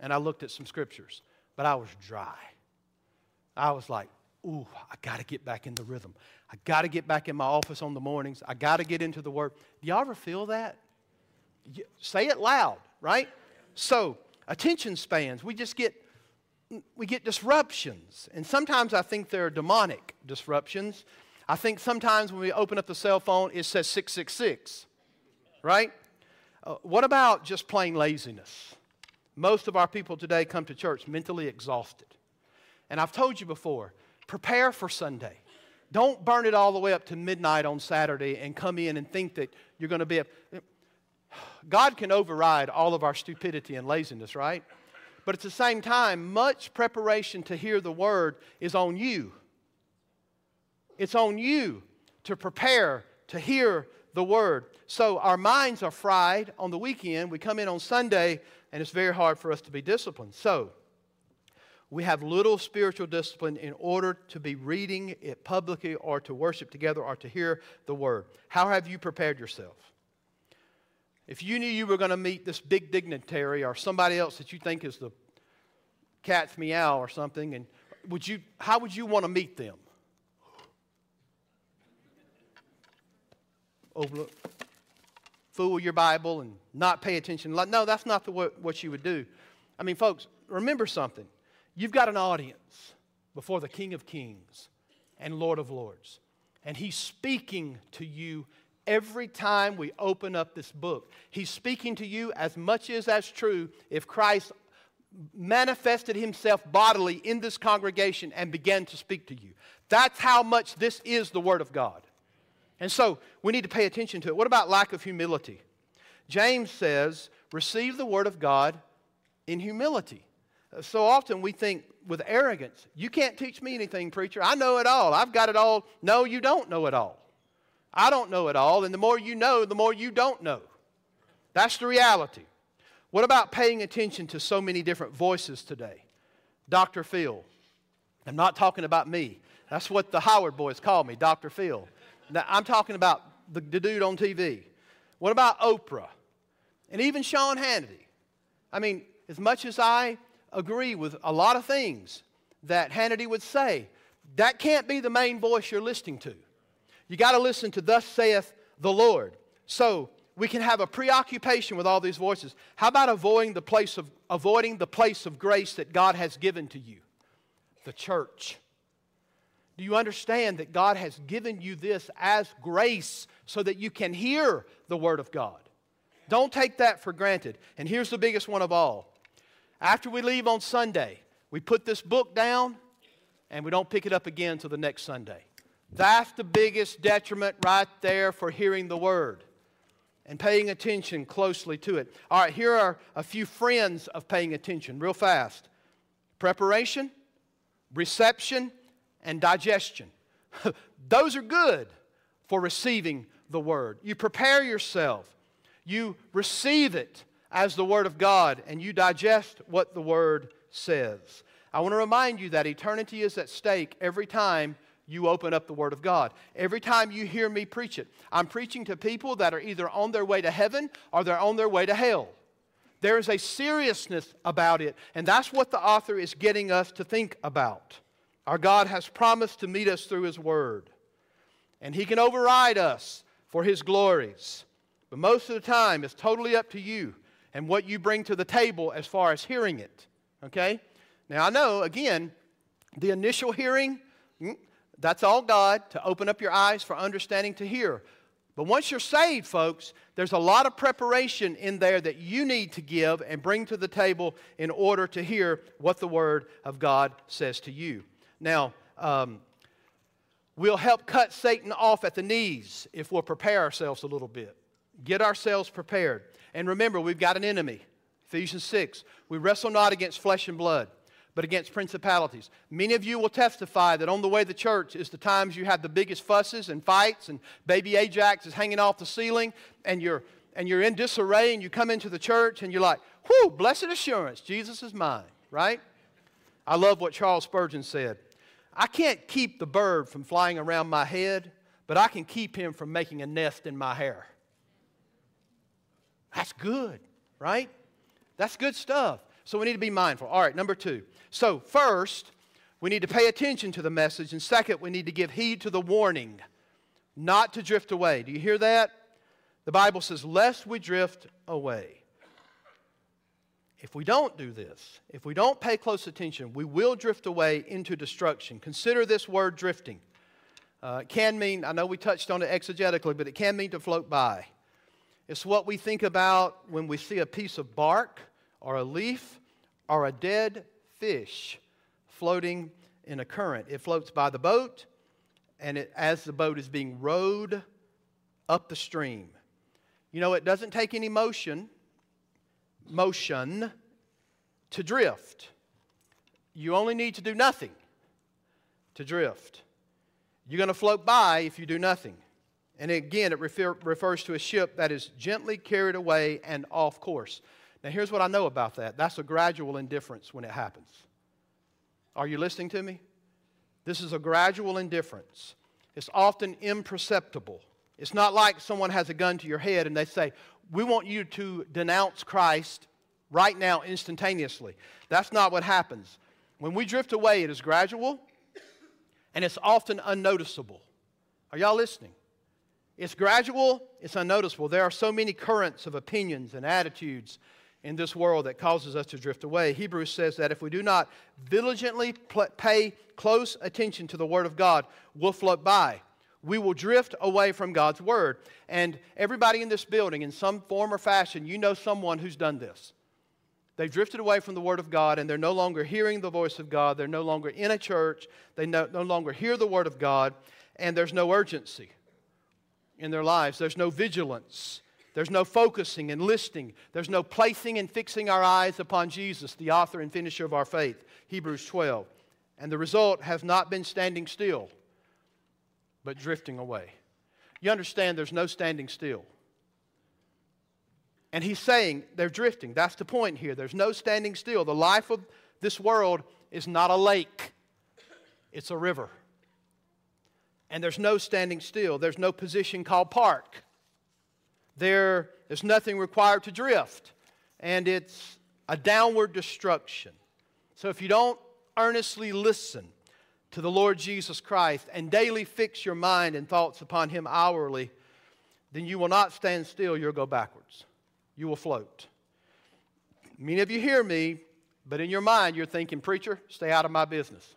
and I looked at some scriptures, but I was dry. I was like, ooh, I got to get back in the rhythm. I got to get back in my office on the mornings. I got to get into the Word. Do y'all ever feel that? You- say it loud, right? So, attention spans, we just get we get disruptions. And sometimes I think they're demonic disruptions. I think sometimes when we open up the cell phone, it says 666, right? Uh, what about just plain laziness? Most of our people today come to church mentally exhausted. And I've told you before, prepare for Sunday. Don't burn it all the way up to midnight on Saturday and come in and think that you're going to be a. God can override all of our stupidity and laziness, right? But at the same time, much preparation to hear the word is on you. It's on you to prepare to hear the word. So our minds are fried on the weekend. We come in on Sunday, and it's very hard for us to be disciplined. So we have little spiritual discipline in order to be reading it publicly or to worship together or to hear the word. How have you prepared yourself? If you knew you were going to meet this big dignitary or somebody else that you think is the cat's meow or something, and would you, how would you want to meet them? Overlook, fool your Bible and not pay attention. No, that's not the, what, what you would do. I mean, folks, remember something. You've got an audience before the King of Kings and Lord of Lords, and He's speaking to you every time we open up this book. He's speaking to you as much as that's true if Christ manifested himself bodily in this congregation and began to speak to you. That's how much this is the Word of God. And so we need to pay attention to it. What about lack of humility? James says, receive the Word of God in humility. So often we think with arrogance, you can't teach me anything, preacher. I know it all. I've got it all. No, you don't know it all. I don't know it all. And the more you know, the more you don't know. That's the reality. What about paying attention to so many different voices today? Dr. Phil. I'm not talking about me. That's what the Howard boys call me, Dr. Phil. Now, I'm talking about the, the dude on TV. What about Oprah? And even Sean Hannity. I mean, as much as I agree with a lot of things that Hannity would say, that can't be the main voice you're listening to. You got to listen to, Thus saith the Lord. So, we can have a preoccupation with all these voices. How about avoiding the place of, avoiding the place of grace that God has given to you? The church. Do you understand that God has given you this as grace so that you can hear the Word of God? Don't take that for granted. And here's the biggest one of all. After we leave on Sunday, we put this book down and we don't pick it up again until the next Sunday. That's the biggest detriment right there for hearing the Word and paying attention closely to it. All right, here are a few friends of paying attention, real fast preparation, reception, and digestion. [laughs] Those are good for receiving the Word. You prepare yourself, you receive it as the Word of God, and you digest what the Word says. I want to remind you that eternity is at stake every time you open up the Word of God. Every time you hear me preach it, I'm preaching to people that are either on their way to heaven or they're on their way to hell. There is a seriousness about it, and that's what the author is getting us to think about. Our God has promised to meet us through His Word, and He can override us for His glories. But most of the time, it's totally up to you and what you bring to the table as far as hearing it. Okay? Now, I know, again, the initial hearing, mm, that's all God to open up your eyes for understanding to hear. But once you're saved, folks, there's a lot of preparation in there that you need to give and bring to the table in order to hear what the Word of God says to you. Now, um, we'll help cut Satan off at the knees if we'll prepare ourselves a little bit. Get ourselves prepared. And remember, we've got an enemy. Ephesians 6. We wrestle not against flesh and blood but against principalities. Many of you will testify that on the way to church is the times you have the biggest fusses and fights, and baby Ajax is hanging off the ceiling, and you're, and you're in disarray, and you come into the church, and you're like, whew, blessed assurance, Jesus is mine, right? I love what Charles Spurgeon said. I can't keep the bird from flying around my head, but I can keep him from making a nest in my hair. That's good, right? That's good stuff. So we need to be mindful. All right, number two. So, first, we need to pay attention to the message. And second, we need to give heed to the warning not to drift away. Do you hear that? The Bible says, lest we drift away. If we don't do this, if we don't pay close attention, we will drift away into destruction. Consider this word drifting. Uh, it can mean, I know we touched on it exegetically, but it can mean to float by. It's what we think about when we see a piece of bark or a leaf or a dead fish floating in a current. It floats by the boat, and it, as the boat is being rowed up the stream. You know, it doesn't take any motion, motion to drift. You only need to do nothing to drift. You're going to float by if you do nothing. And again, it refer, refers to a ship that is gently carried away and off course. Now, here's what I know about that that's a gradual indifference when it happens. Are you listening to me? This is a gradual indifference. It's often imperceptible. It's not like someone has a gun to your head and they say, We want you to denounce Christ right now, instantaneously. That's not what happens. When we drift away, it is gradual and it's often unnoticeable. Are y'all listening? It's gradual, it's unnoticeable. There are so many currents of opinions and attitudes in this world that causes us to drift away. Hebrews says that if we do not diligently pay close attention to the Word of God, we'll float by. we will drift away from God's Word. And everybody in this building, in some form or fashion, you know someone who's done this. They've drifted away from the Word of God and they're no longer hearing the voice of God. They're no longer in a church. They no, no longer hear the Word of God. And there's no urgency in their lives. There's no vigilance. There's no focusing and listening. There's no placing and fixing our eyes upon Jesus, the author and finisher of our faith. Hebrews 12. And the result has not been standing still, but drifting away. You understand there's no standing still. And he's saying they're drifting. That's the point here. There's no standing still. The life of this world is not a lake, it's a river. And there's no standing still. There's no position called park. There is nothing required to drift. And it's a downward destruction. So if you don't earnestly listen to the Lord Jesus Christ and daily fix your mind and thoughts upon Him hourly, then you will not stand still, you'll go backwards. You will float. Many of you hear me, but in your mind you're thinking, Preacher, stay out of my business.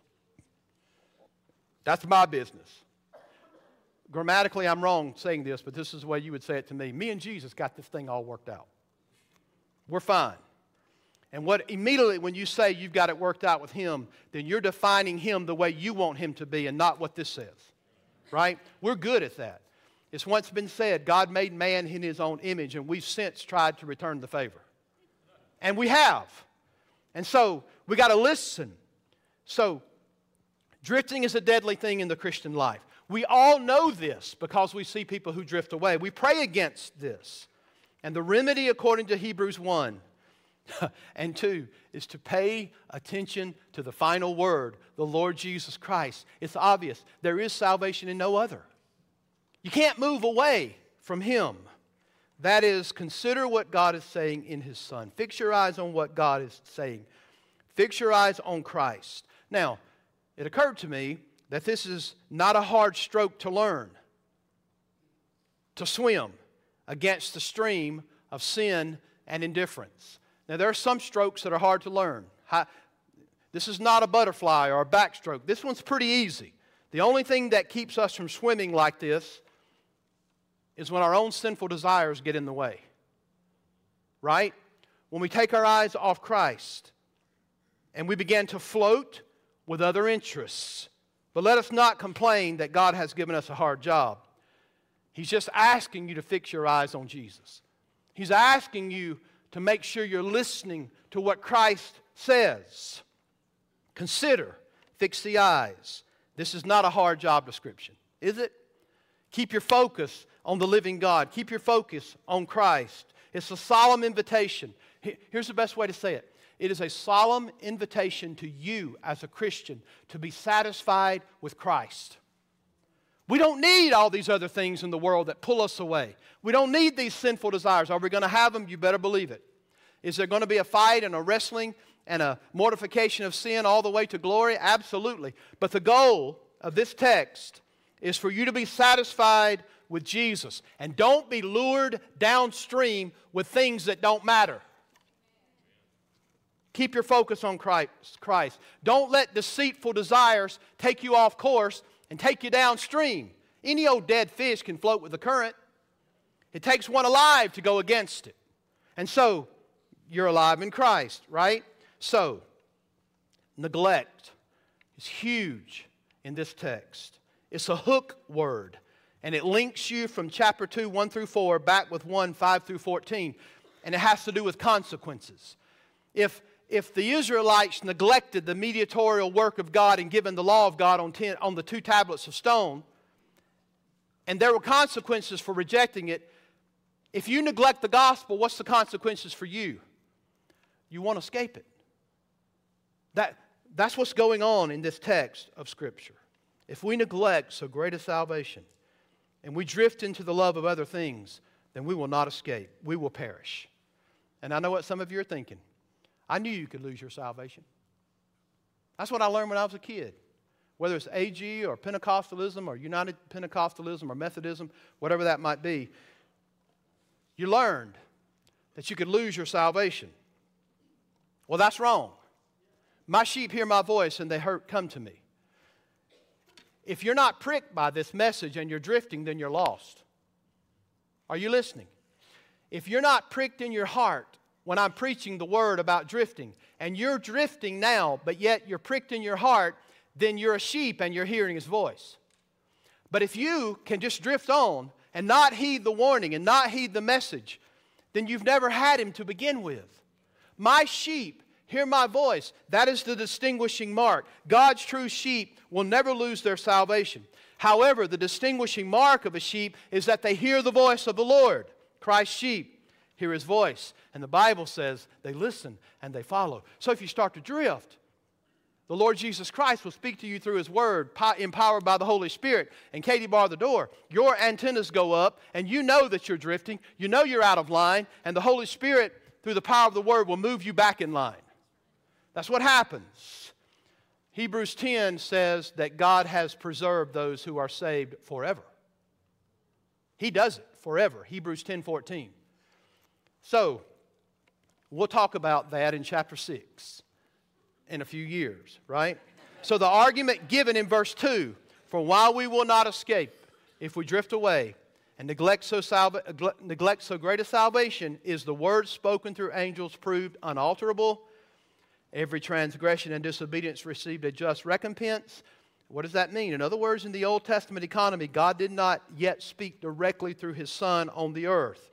That's my business. Grammatically, I'm wrong saying this, but this is the way you would say it to me. Me and Jesus got this thing all worked out. We're fine. And what immediately when you say you've got it worked out with him, then you're defining him the way you want him to be and not what this says. Right? We're good at that. It's once been said God made man in his own image, and we've since tried to return the favor. And we have. And so we got to listen. So drifting is a deadly thing in the Christian life. We all know this because we see people who drift away. We pray against this. And the remedy, according to Hebrews 1 [laughs] and 2, is to pay attention to the final word, the Lord Jesus Christ. It's obvious there is salvation in no other. You can't move away from Him. That is, consider what God is saying in His Son. Fix your eyes on what God is saying. Fix your eyes on Christ. Now, it occurred to me that this is not a hard stroke to learn to swim against the stream of sin and indifference. Now, there are some strokes that are hard to learn. This is not a butterfly or a backstroke. This one's pretty easy. The only thing that keeps us from swimming like this is when our own sinful desires get in the way. Right? When we take our eyes off Christ and we begin to float with other interests but let us not complain that God has given us a hard job. He's just asking you to fix your eyes on Jesus. He's asking you to make sure you're listening to what Christ says. Consider, fix the eyes. This is not a hard job description, is it? Keep your focus on the living God. Keep your focus on Christ. It's a solemn invitation. Here's the best way to say it it is a solemn invitation to you as a Christian to be satisfied with Christ. We don't need all these other things in the world that pull us away. We don't need these sinful desires. Are we going to have them? You better believe it. Is there going to be a fight and a wrestling and a mortification of sin all the way to glory? Absolutely. But the goal of this text is for you to be satisfied with Jesus. And don't be lured downstream with things that don't matter. Keep your focus on Christ. Don't let deceitful desires take you off course and take you downstream. Any old dead fish can float with the current. It takes one alive to go against it. And so, you're alive in Christ, right? So, neglect is huge in this text. It's a hook word, and it links you from chapter 2, 1 through 4, back with 1, 5 through 14. And it has to do with consequences. If if the Israelites neglected the mediatorial work of God and given the law of God on, ten, on the two tablets of stone, and there were consequences for rejecting it, if you neglect the gospel, what's the consequences for you? You won't escape it. That, that's what's going on in this text of Scripture. If we neglect so great a salvation and we drift into the love of other things, then we will not escape. We will perish. And I know what some of you are thinking. I knew you could lose your salvation. That's what I learned when I was a kid. Whether it's AG or Pentecostalism or United Pentecostalism or Methodism, whatever that might be, you learned that you could lose your salvation. Well, that's wrong. My sheep hear my voice and they hurt, come to me. If you're not pricked by this message and you're drifting, then you're lost. Are you listening? If you're not pricked in your heart when I'm preaching the word about drifting, and you're drifting now, but yet you're pricked in your heart, then you're a sheep and you're hearing his voice. But if you can just drift on and not heed the warning and not heed the message, then you've never had him to begin with. My sheep hear my voice. That is the distinguishing mark. God's true sheep will never lose their salvation. However, the distinguishing mark of a sheep is that they hear the voice of the Lord. Christ's sheep hear his voice. And the Bible says they listen and they follow. So if you start to drift, the Lord Jesus Christ will speak to you through His Word, empowered by the Holy Spirit. And Katie bar the door. Your antennas go up, and you know that you're drifting. You know you're out of line, and the Holy Spirit, through the power of the Word, will move you back in line. That's what happens. Hebrews 10 says that God has preserved those who are saved forever. He does it forever. Hebrews 10 14. So, we'll talk about that in chapter 6 in a few years, right? So, the argument given in verse 2 for why we will not escape if we drift away and neglect so, salva- neglect so great a salvation is the word spoken through angels proved unalterable. Every transgression and disobedience received a just recompense. What does that mean? In other words, in the Old Testament economy, God did not yet speak directly through his Son on the earth.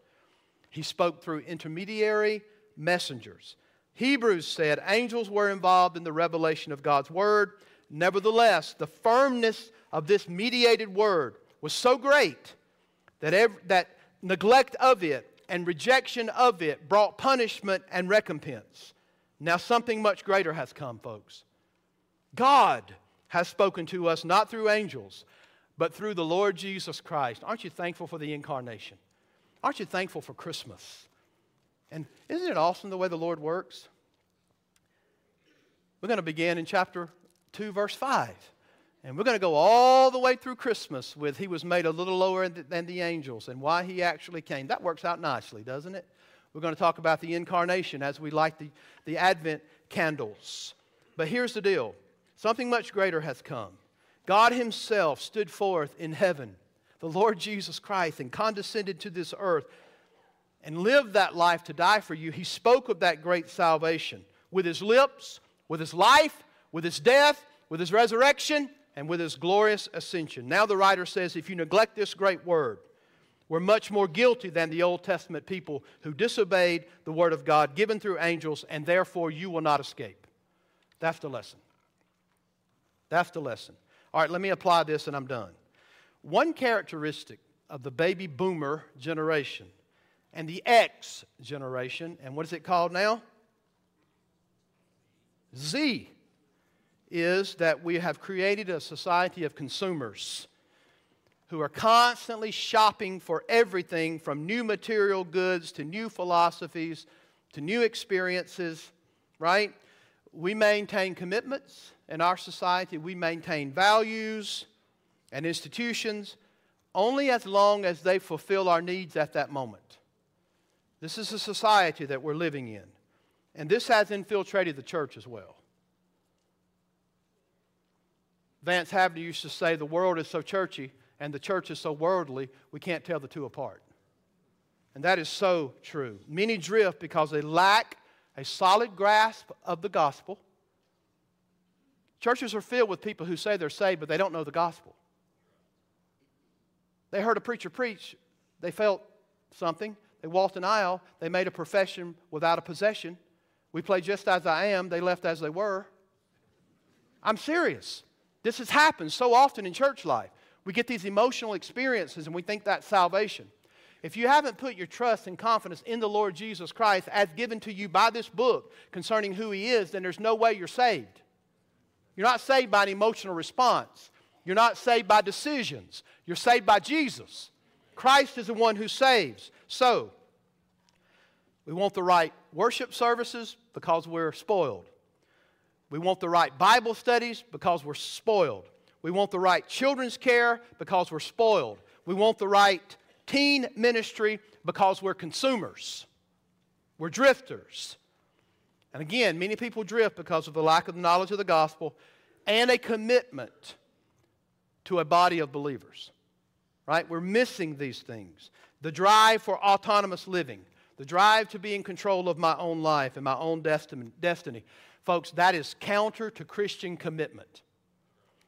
He spoke through intermediary messengers. Hebrews said angels were involved in the revelation of God's word. Nevertheless, the firmness of this mediated word was so great that, every, that neglect of it and rejection of it brought punishment and recompense. Now, something much greater has come, folks. God has spoken to us not through angels, but through the Lord Jesus Christ. Aren't you thankful for the incarnation? Aren't you thankful for Christmas? And isn't it awesome the way the Lord works? We're going to begin in chapter 2, verse 5. And we're going to go all the way through Christmas with He was made a little lower than the angels and why He actually came. That works out nicely, doesn't it? We're going to talk about the incarnation as we light the, the Advent candles. But here's the deal something much greater has come. God Himself stood forth in heaven the Lord Jesus Christ and condescended to this earth and lived that life to die for you, he spoke of that great salvation with his lips, with his life, with his death, with his resurrection, and with his glorious ascension. Now the writer says if you neglect this great word, we're much more guilty than the Old Testament people who disobeyed the word of God given through angels, and therefore you will not escape. That's the lesson. That's the lesson. All right, let me apply this and I'm done. One characteristic of the baby boomer generation and the X generation, and what is it called now? Z, is that we have created a society of consumers who are constantly shopping for everything from new material goods to new philosophies to new experiences, right? We maintain commitments in our society, we maintain values and institutions only as long as they fulfill our needs at that moment. This is a society that we're living in, and this has infiltrated the church as well. Vance Havner used to say, The world is so churchy and the church is so worldly, we can't tell the two apart. And that is so true. Many drift because they lack a solid grasp of the gospel. Churches are filled with people who say they're saved, but they don't know the gospel. They heard a preacher preach, they felt something, they walked an aisle, they made a profession without a possession. We play just as I am, they left as they were. I'm serious. This has happened so often in church life. We get these emotional experiences and we think that's salvation. If you haven't put your trust and confidence in the Lord Jesus Christ as given to you by this book concerning who He is, then there's no way you're saved. You're not saved by an emotional response. You're not saved by decisions. You're saved by Jesus. Christ is the one who saves. So, we want the right worship services because we're spoiled. We want the right Bible studies because we're spoiled. We want the right children's care because we're spoiled. We want the right teen ministry because we're consumers. We're drifters. And again, many people drift because of the lack of knowledge of the gospel and a commitment to a body of believers. Right? We're missing these things. The drive for autonomous living, the drive to be in control of my own life and my own destiny. Folks, that is counter to Christian commitment.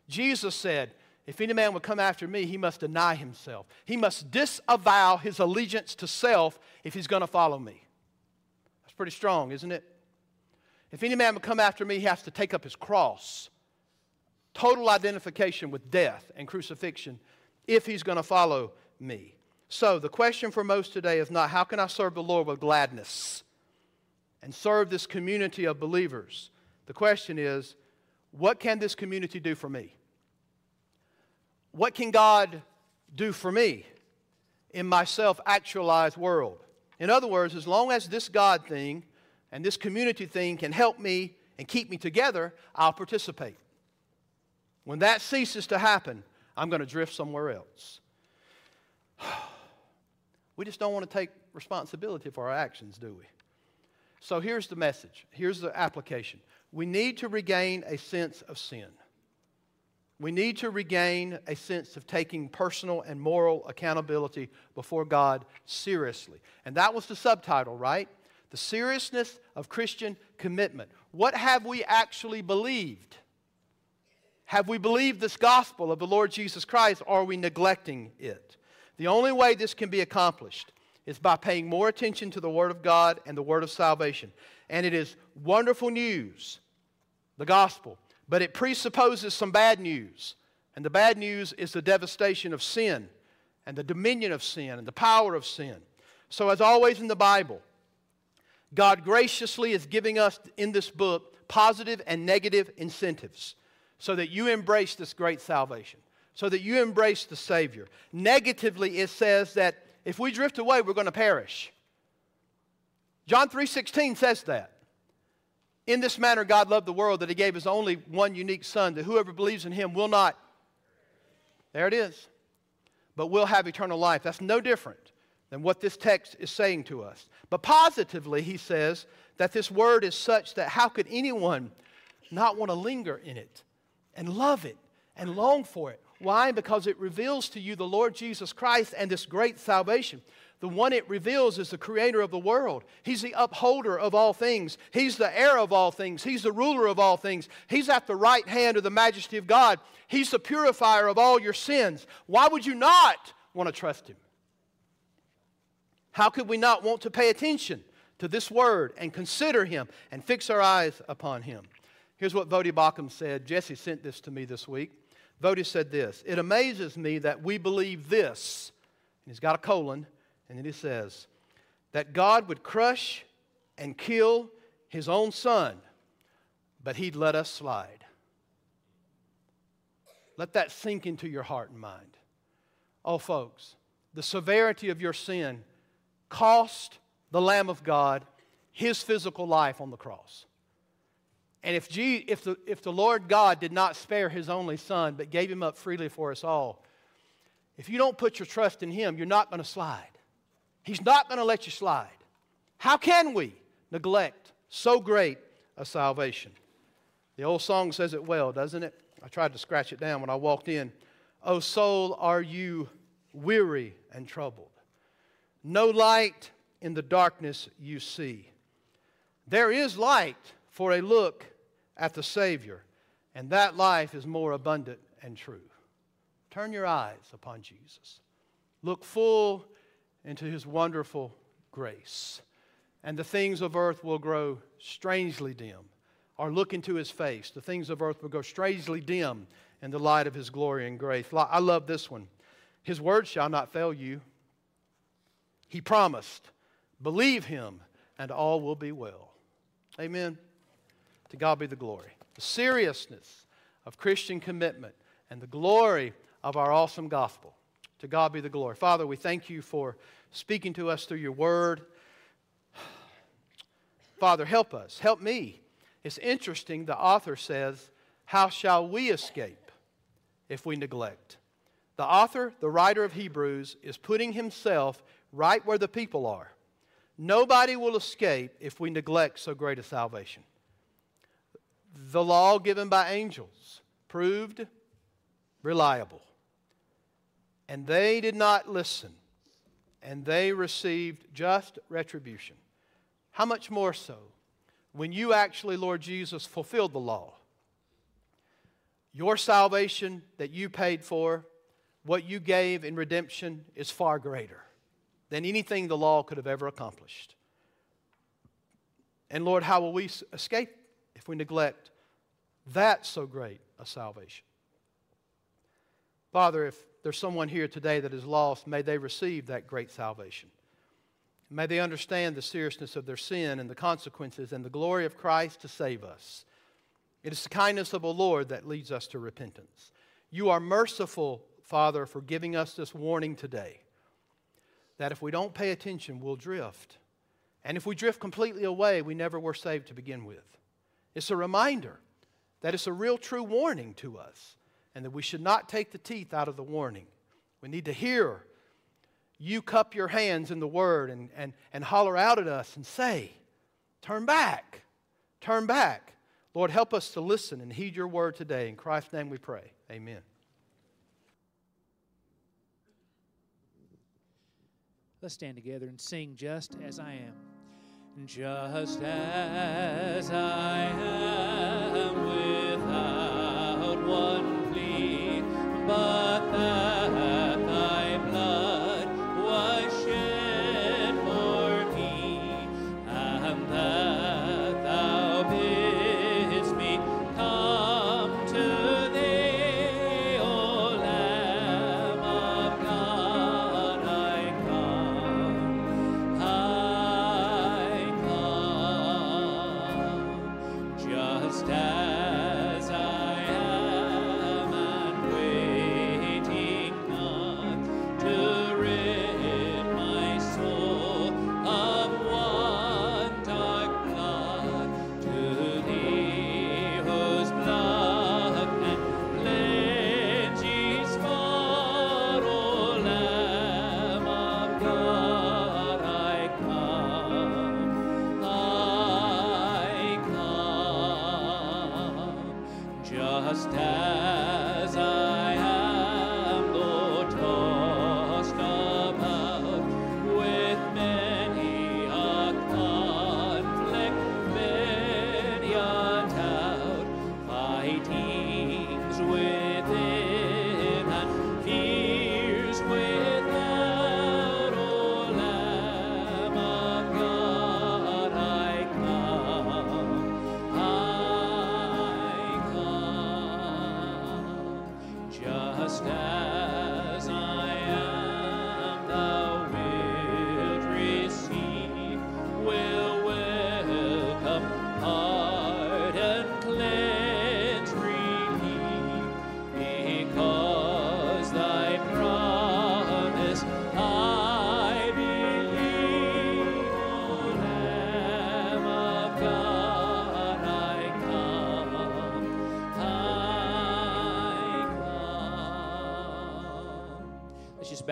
Jesus said, If any man would come after me, he must deny himself. He must disavow his allegiance to self if he's going to follow me. That's pretty strong, isn't it? If any man would come after me, he has to take up his cross. Total identification with death and crucifixion if he's going to follow me. So, the question for most today is not how can I serve the Lord with gladness and serve this community of believers? The question is, what can this community do for me? What can God do for me in my self actualized world? In other words, as long as this God thing and this community thing can help me and keep me together, I'll participate. When that ceases to happen, I'm going to drift somewhere else. [sighs] We just don't want to take responsibility for our actions, do we? So here's the message. Here's the application. We need to regain a sense of sin. We need to regain a sense of taking personal and moral accountability before God seriously. And that was the subtitle, right? The seriousness of Christian commitment. What have we actually believed? Have we believed this gospel of the Lord Jesus Christ, or are we neglecting it? The only way this can be accomplished is by paying more attention to the Word of God and the Word of salvation. And it is wonderful news, the gospel, but it presupposes some bad news. And the bad news is the devastation of sin and the dominion of sin and the power of sin. So, as always in the Bible, God graciously is giving us in this book positive and negative incentives so that you embrace this great salvation, so that you embrace the Savior. Negatively, it says that if we drift away, we're going to perish. John 3:16 says that. In this manner God loved the world that he gave his only one unique son that whoever believes in him will not There it is. But will have eternal life. That's no different than what this text is saying to us. But positively he says that this word is such that how could anyone not want to linger in it? And love it and long for it. Why? Because it reveals to you the Lord Jesus Christ and this great salvation. The one it reveals is the creator of the world. He's the upholder of all things. He's the heir of all things. He's the ruler of all things. He's at the right hand of the majesty of God. He's the purifier of all your sins. Why would you not want to trust him? How could we not want to pay attention to this word and consider him and fix our eyes upon him? Here's what Voddie Baucham said. Jesse sent this to me this week. Voddie said this It amazes me that we believe this. And he's got a colon, and then he says, that God would crush and kill his own son, but he'd let us slide. Let that sink into your heart and mind. Oh, folks, the severity of your sin cost the Lamb of God his physical life on the cross. And if, if, the, if the Lord God did not spare his only son, but gave him up freely for us all, if you don't put your trust in him, you're not going to slide. He's not going to let you slide. How can we neglect so great a salvation? The old song says it well, doesn't it? I tried to scratch it down when I walked in. Oh, soul, are you weary and troubled? No light in the darkness you see. There is light for a look at the Savior, and that life is more abundant and true. Turn your eyes upon Jesus. Look full into his wonderful grace, and the things of earth will grow strangely dim. Or look into his face. The things of earth will grow strangely dim in the light of his glory and grace. I love this one. His word shall not fail you. He promised, believe him, and all will be well. Amen. To God be the glory. The seriousness of Christian commitment and the glory of our awesome gospel. To God be the glory. Father, we thank you for speaking to us through your word. [sighs] Father, help us. Help me. It's interesting, the author says, How shall we escape if we neglect? The author, the writer of Hebrews, is putting himself right where the people are. Nobody will escape if we neglect so great a salvation. The law given by angels proved reliable. And they did not listen, and they received just retribution. How much more so when you actually, Lord Jesus, fulfilled the law? Your salvation that you paid for, what you gave in redemption, is far greater than anything the law could have ever accomplished. And Lord, how will we escape if we neglect that so great a salvation? Father, if there's someone here today that is lost, may they receive that great salvation. May they understand the seriousness of their sin and the consequences and the glory of Christ to save us. It is the kindness of the Lord that leads us to repentance. You are merciful, Father, for giving us this warning today that if we don't pay attention, we'll drift. And if we drift completely away, we never were saved to begin with. It's a reminder that it's a real true warning to us and that we should not take the teeth out of the warning. We need to hear you cup your hands in the word and, and, and holler out at us and say, Turn back, turn back. Lord, help us to listen and heed your word today. In Christ's name we pray. Amen. Let's stand together and sing just as I am. Just as I am without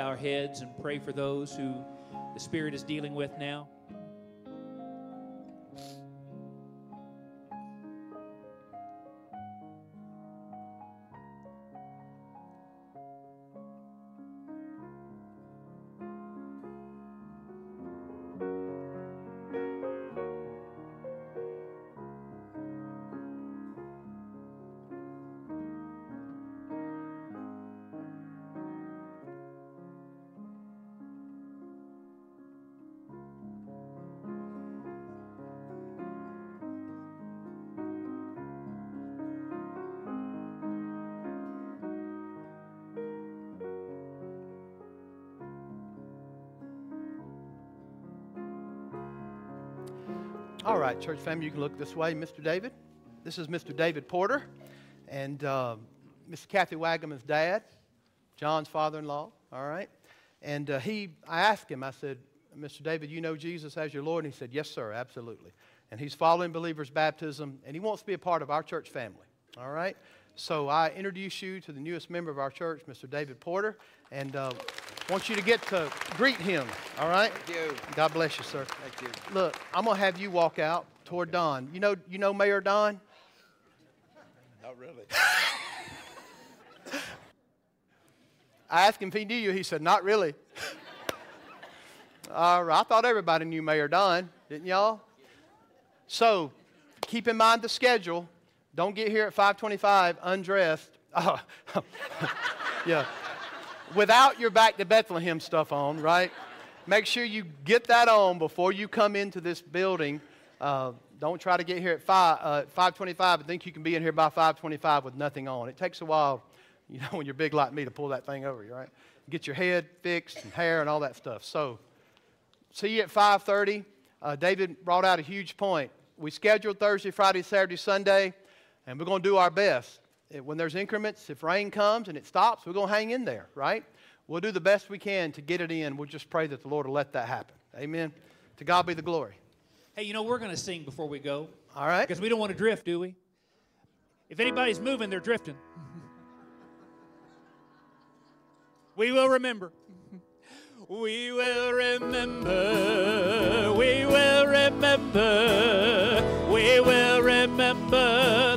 our heads and pray for those who the Spirit is dealing with now. All right, church family, you can look this way. Mr. David, this is Mr. David Porter and um, Miss Kathy Wagaman's dad, John's father-in-law. All right, and uh, he, I asked him, I said, Mr. David, you know Jesus as your Lord? And he said, Yes, sir, absolutely. And he's following believers' baptism, and he wants to be a part of our church family. All right, so I introduce you to the newest member of our church, Mr. David Porter, and uh, want you to get to greet him. All right. Thank you. God bless you, sir. Thank you. Look, I'm gonna have you walk out toward Don. You know, you know Mayor Don. Not really. [laughs] I asked him if he knew you. He said, Not really. [laughs] uh, I thought everybody knew Mayor Don, didn't y'all? So keep in mind the schedule. Don't get here at 525 undressed. Oh, [laughs] yeah. Without your back to Bethlehem stuff on, right? Make sure you get that on before you come into this building. Uh, don't try to get here at 5, uh, 525 and think you can be in here by 525 with nothing on. It takes a while, you know, [laughs] when you're big like me to pull that thing over you, right? Get your head fixed and hair and all that stuff. So, see you at 5.30. Uh, David brought out a huge point. We scheduled Thursday, Friday, Saturday, Sunday, and we're going to do our best when there's increments, if rain comes and it stops, we're going to hang in there, right? We'll do the best we can to get it in. We'll just pray that the Lord will let that happen. Amen. To God be the glory. Hey, you know, we're going to sing before we go. All right. Because we don't want to drift, do we? If anybody's moving, they're drifting. [laughs] [laughs] we will remember. We will remember. We will remember. We will remember